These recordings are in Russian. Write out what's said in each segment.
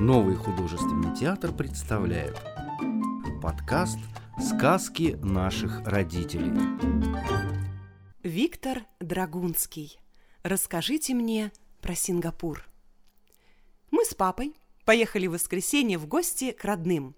Новый художественный театр представляет подкаст «Сказки наших родителей». Виктор Драгунский. Расскажите мне про Сингапур. Мы с папой поехали в воскресенье в гости к родным.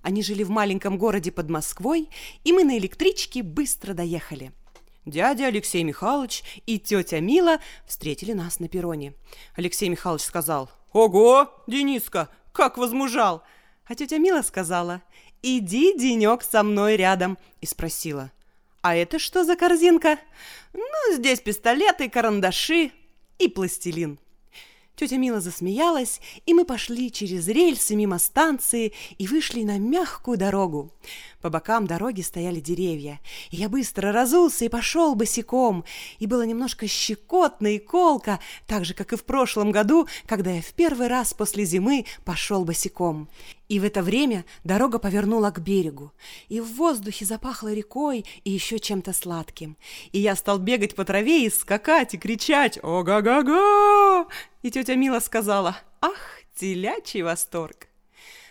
Они жили в маленьком городе под Москвой, и мы на электричке быстро доехали – Дядя Алексей Михайлович и тетя Мила встретили нас на перроне. Алексей Михайлович сказал «Ого, Дениска, как возмужал!» А тетя Мила сказала «Иди, денек, со мной рядом» и спросила «А это что за корзинка?» «Ну, здесь пистолеты, карандаши и пластилин». Тетя Мила засмеялась, и мы пошли через рельсы мимо станции и вышли на мягкую дорогу. По бокам дороги стояли деревья, и я быстро разулся и пошел босиком, и было немножко щекотно и колко, так же, как и в прошлом году, когда я в первый раз после зимы пошел босиком. И в это время дорога повернула к берегу, и в воздухе запахло рекой и еще чем-то сладким. И я стал бегать по траве и скакать, и кричать «Ого-го-го!» И тетя Мила сказала «Ах, телячий восторг!»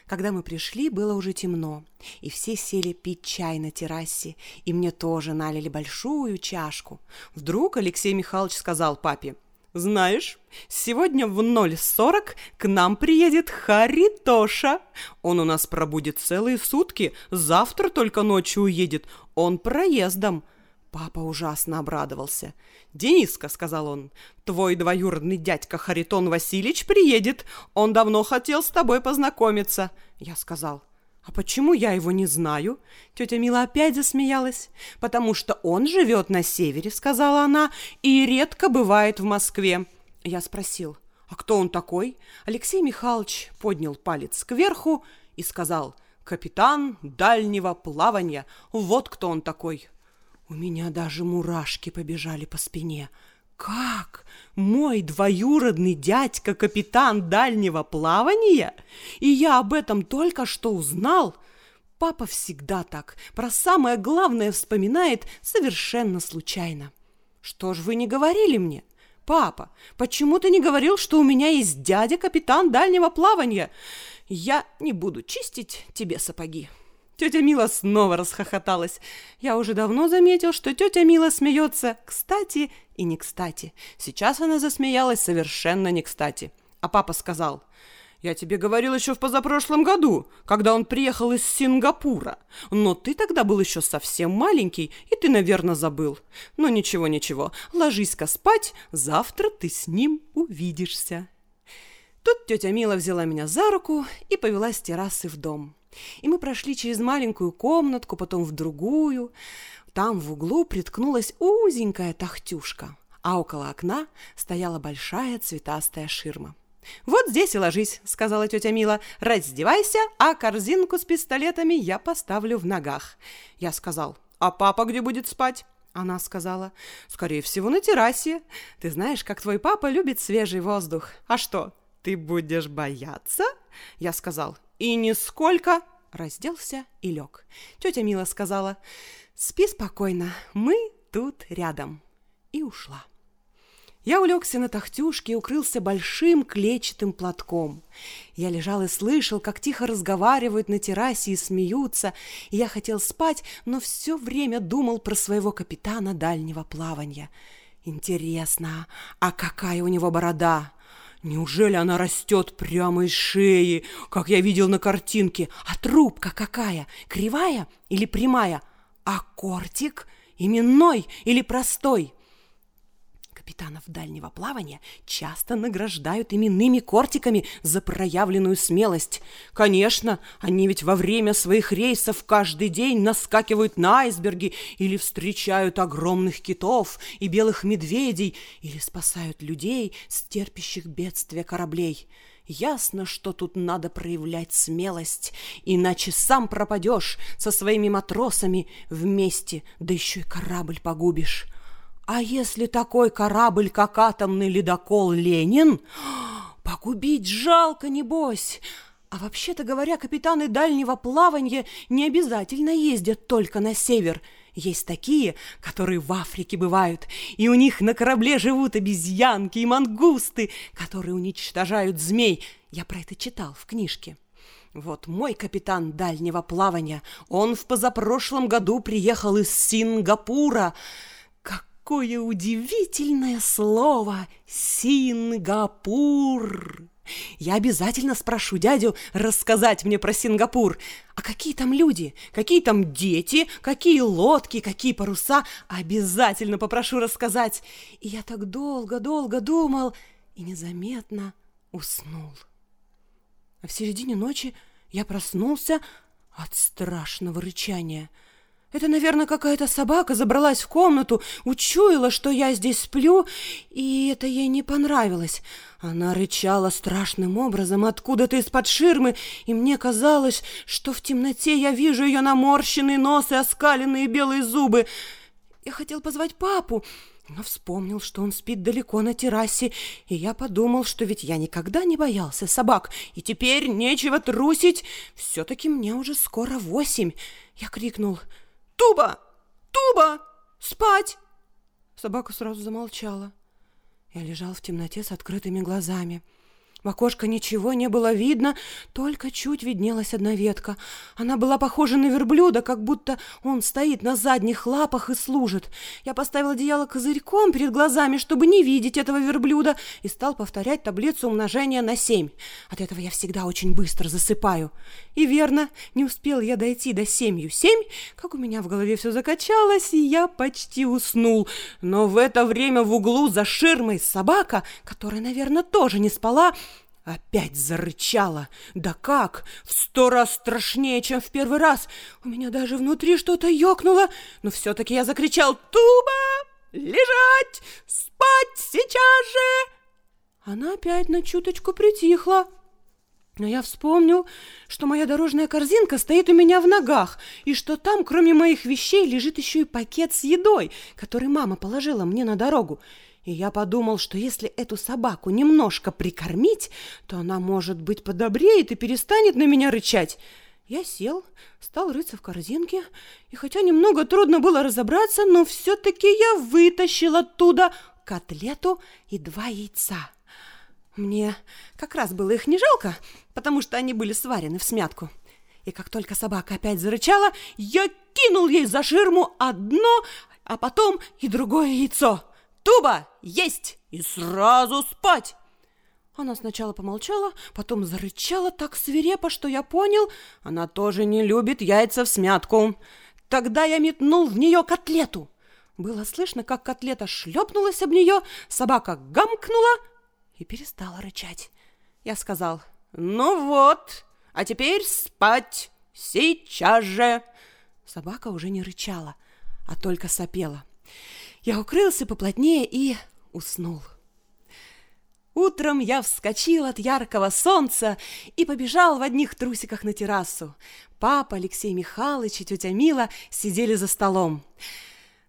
Когда мы пришли, было уже темно, и все сели пить чай на террасе, и мне тоже налили большую чашку. Вдруг Алексей Михайлович сказал папе, «Знаешь, сегодня в 0.40 к нам приедет Харитоша. Он у нас пробудет целые сутки, завтра только ночью уедет, он проездом». Папа ужасно обрадовался. «Дениска», — сказал он, — «твой двоюродный дядька Харитон Васильевич приедет. Он давно хотел с тобой познакомиться». Я сказал, «А почему я его не знаю?» Тетя Мила опять засмеялась. «Потому что он живет на севере», — сказала она, «и редко бывает в Москве». Я спросил, «А кто он такой?» Алексей Михайлович поднял палец кверху и сказал, «Капитан дальнего плавания. Вот кто он такой». У меня даже мурашки побежали по спине. Как? Мой двоюродный дядька капитан дальнего плавания? И я об этом только что узнал? Папа всегда так, про самое главное вспоминает совершенно случайно. Что ж вы не говорили мне? Папа, почему ты не говорил, что у меня есть дядя капитан дальнего плавания? Я не буду чистить тебе сапоги. Тетя Мила снова расхохоталась. Я уже давно заметил, что тетя Мила смеется кстати и не кстати. Сейчас она засмеялась совершенно не кстати. А папа сказал, «Я тебе говорил еще в позапрошлом году, когда он приехал из Сингапура. Но ты тогда был еще совсем маленький, и ты, наверное, забыл. Но ничего, ничего, ложись-ка спать, завтра ты с ним увидишься». Тут тетя Мила взяла меня за руку и повела с террасы в дом. И мы прошли через маленькую комнатку, потом в другую. Там в углу приткнулась узенькая тахтюшка, а около окна стояла большая цветастая ширма. «Вот здесь и ложись», — сказала тетя Мила. «Раздевайся, а корзинку с пистолетами я поставлю в ногах». Я сказал, «А папа где будет спать?» Она сказала, «Скорее всего, на террасе. Ты знаешь, как твой папа любит свежий воздух. А что, ты будешь бояться?» Я сказал, и нисколько разделся и лег. Тетя Мила сказала, «Спи спокойно, мы тут рядом». И ушла. Я улегся на тахтюшке и укрылся большим клетчатым платком. Я лежал и слышал, как тихо разговаривают на террасе и смеются, и я хотел спать, но все время думал про своего капитана дальнего плавания. Интересно, а какая у него борода? Неужели она растет прямо из шеи, как я видел на картинке? А трубка какая? Кривая или прямая? А кортик именной или простой? Капитанов дальнего плавания часто награждают именными кортиками за проявленную смелость. Конечно, они ведь во время своих рейсов каждый день наскакивают на айсберги или встречают огромных китов и белых медведей или спасают людей с терпящих бедствия кораблей. Ясно, что тут надо проявлять смелость, иначе сам пропадешь со своими матросами вместе, да еще и корабль погубишь. А если такой корабль, как атомный ледокол Ленин, погубить жалко, небось. А вообще-то говоря, капитаны дальнего плавания не обязательно ездят только на север. Есть такие, которые в Африке бывают, и у них на корабле живут обезьянки и мангусты, которые уничтожают змей. Я про это читал в книжке. Вот мой капитан дальнего плавания, он в позапрошлом году приехал из Сингапура. Какое удивительное слово «Сингапур». Я обязательно спрошу дядю рассказать мне про Сингапур. А какие там люди, какие там дети, какие лодки, какие паруса, обязательно попрошу рассказать. И я так долго-долго думал и незаметно уснул. А в середине ночи я проснулся от страшного рычания – это, наверное, какая-то собака забралась в комнату, учуяла, что я здесь сплю, и это ей не понравилось. Она рычала страшным образом откуда-то из-под ширмы, и мне казалось, что в темноте я вижу ее наморщенный нос и оскаленные белые зубы. Я хотел позвать папу, но вспомнил, что он спит далеко на террасе, и я подумал, что ведь я никогда не боялся собак, и теперь нечего трусить. Все-таки мне уже скоро восемь. Я крикнул — Туба! Туба! Спать!» Собака сразу замолчала. Я лежал в темноте с открытыми глазами. В окошко ничего не было видно, только чуть виднелась одна ветка. Она была похожа на верблюда, как будто он стоит на задних лапах и служит. Я поставил одеяло козырьком перед глазами, чтобы не видеть этого верблюда, и стал повторять таблицу умножения на семь. От этого я всегда очень быстро засыпаю. И верно, не успел я дойти до семью семь, как у меня в голове все закачалось, и я почти уснул. Но в это время в углу за ширмой собака, которая, наверное, тоже не спала, Опять зарычала. Да как? В сто раз страшнее, чем в первый раз. У меня даже внутри что-то ёкнуло, но все-таки я закричал «Туба! Лежать! Спать сейчас же!» Она опять на чуточку притихла. Но я вспомнил, что моя дорожная корзинка стоит у меня в ногах, и что там, кроме моих вещей, лежит еще и пакет с едой, который мама положила мне на дорогу. И я подумал, что если эту собаку немножко прикормить, то она, может быть, подобреет и перестанет на меня рычать. Я сел, стал рыться в корзинке, и хотя немного трудно было разобраться, но все-таки я вытащил оттуда котлету и два яйца. Мне как раз было их не жалко, потому что они были сварены в смятку. И как только собака опять зарычала, я кинул ей за ширму одно, а потом и другое яйцо. Туба, есть! И сразу спать!» Она сначала помолчала, потом зарычала так свирепо, что я понял, она тоже не любит яйца в смятку. Тогда я метнул в нее котлету. Было слышно, как котлета шлепнулась об нее, собака гамкнула и перестала рычать. Я сказал, «Ну вот, а теперь спать, сейчас же!» Собака уже не рычала, а только сопела. Я укрылся поплотнее и уснул. Утром я вскочил от яркого солнца и побежал в одних трусиках на террасу. Папа, Алексей Михайлович и тетя Мила сидели за столом.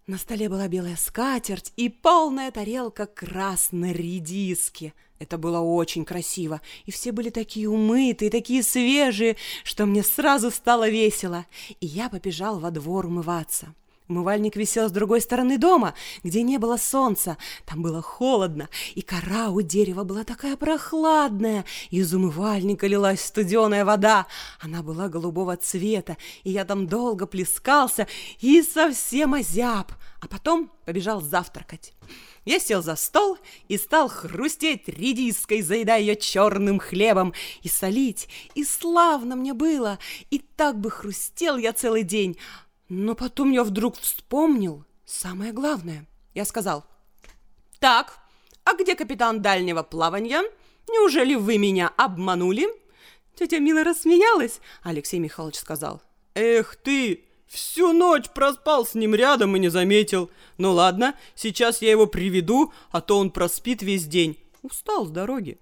На столе была белая скатерть и полная тарелка красной редиски. Это было очень красиво, и все были такие умытые, такие свежие, что мне сразу стало весело, и я побежал во двор умываться. Умывальник висел с другой стороны дома, где не было солнца. Там было холодно, и кора у дерева была такая прохладная. Из умывальника лилась студеная вода. Она была голубого цвета, и я там долго плескался и совсем озяб. А потом побежал завтракать. Я сел за стол и стал хрустеть редиской, заедая ее черным хлебом, и солить, и славно мне было, и так бы хрустел я целый день, но потом я вдруг вспомнил самое главное. Я сказал, «Так, а где капитан дальнего плавания? Неужели вы меня обманули?» Тетя Мила рассмеялась. Алексей Михайлович сказал, «Эх ты, всю ночь проспал с ним рядом и не заметил. Ну ладно, сейчас я его приведу, а то он проспит весь день. Устал с дороги».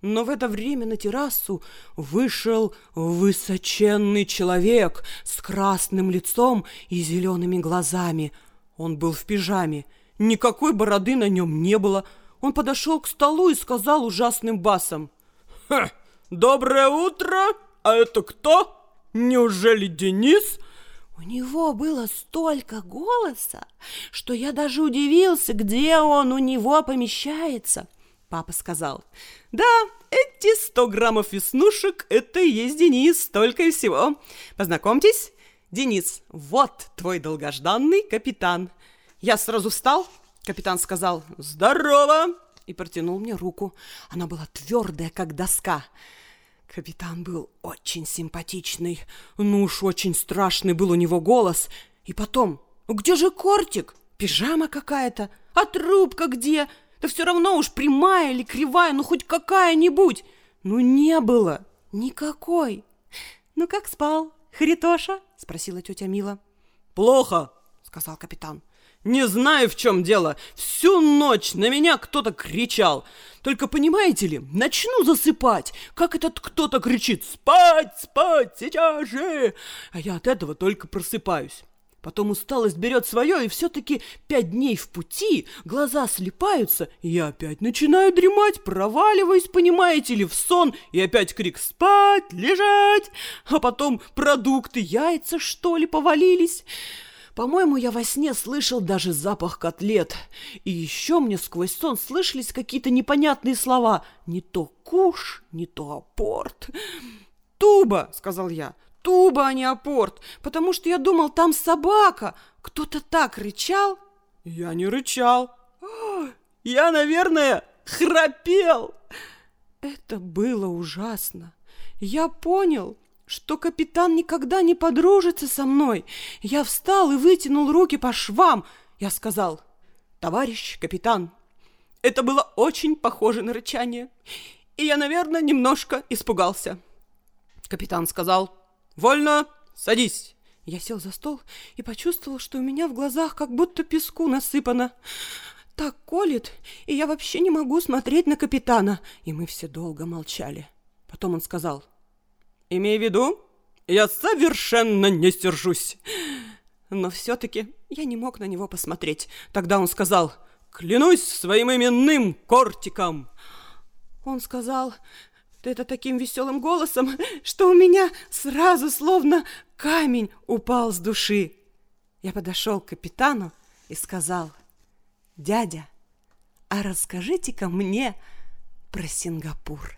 Но в это время на террасу вышел высоченный человек с красным лицом и зелеными глазами. Он был в пижаме, никакой бороды на нем не было. Он подошел к столу и сказал ужасным басом. «Ха! Доброе утро! А это кто? Неужели Денис?» У него было столько голоса, что я даже удивился, где он у него помещается. Папа сказал, да, эти сто граммов веснушек – это и есть Денис, только и всего. Познакомьтесь, Денис, вот твой долгожданный капитан. Я сразу встал, капитан сказал «Здорово!» и протянул мне руку. Она была твердая, как доска. Капитан был очень симпатичный, ну уж очень страшный был у него голос. И потом, где же кортик? Пижама какая-то, а трубка где? Да все равно уж прямая или кривая, ну хоть какая-нибудь. Ну не было никакой. Ну как спал, Харитоша? Спросила тетя Мила. Плохо, сказал капитан. Не знаю, в чем дело. Всю ночь на меня кто-то кричал. Только понимаете ли, начну засыпать, как этот кто-то кричит «Спать, спать, сейчас же!» А я от этого только просыпаюсь. Потом усталость берет свое, и все-таки пять дней в пути, глаза слепаются, и я опять начинаю дремать, проваливаюсь, понимаете ли, в сон, и опять крик «Спать! Лежать!» А потом продукты, яйца, что ли, повалились. По-моему, я во сне слышал даже запах котлет. И еще мне сквозь сон слышались какие-то непонятные слова. Не то куш, не то апорт. «Туба!» — сказал я. «Туба, а не апорт, потому что я думал, там собака. Кто-то так рычал?» «Я не рычал. Я, наверное, храпел!» Это было ужасно. Я понял, что капитан никогда не подружится со мной. Я встал и вытянул руки по швам. Я сказал, товарищ капитан, это было очень похоже на рычание, и я, наверное, немножко испугался. Капитан сказал, вольно, садись. Я сел за стол и почувствовал, что у меня в глазах как будто песку насыпано. Так колет, и я вообще не могу смотреть на капитана. И мы все долго молчали. Потом он сказал, Имей в виду, я совершенно не сержусь. Но все-таки я не мог на него посмотреть. Тогда он сказал, клянусь своим именным кортиком. Он сказал это таким веселым голосом, что у меня сразу словно камень упал с души. Я подошел к капитану и сказал, дядя, а расскажите-ка мне про Сингапур.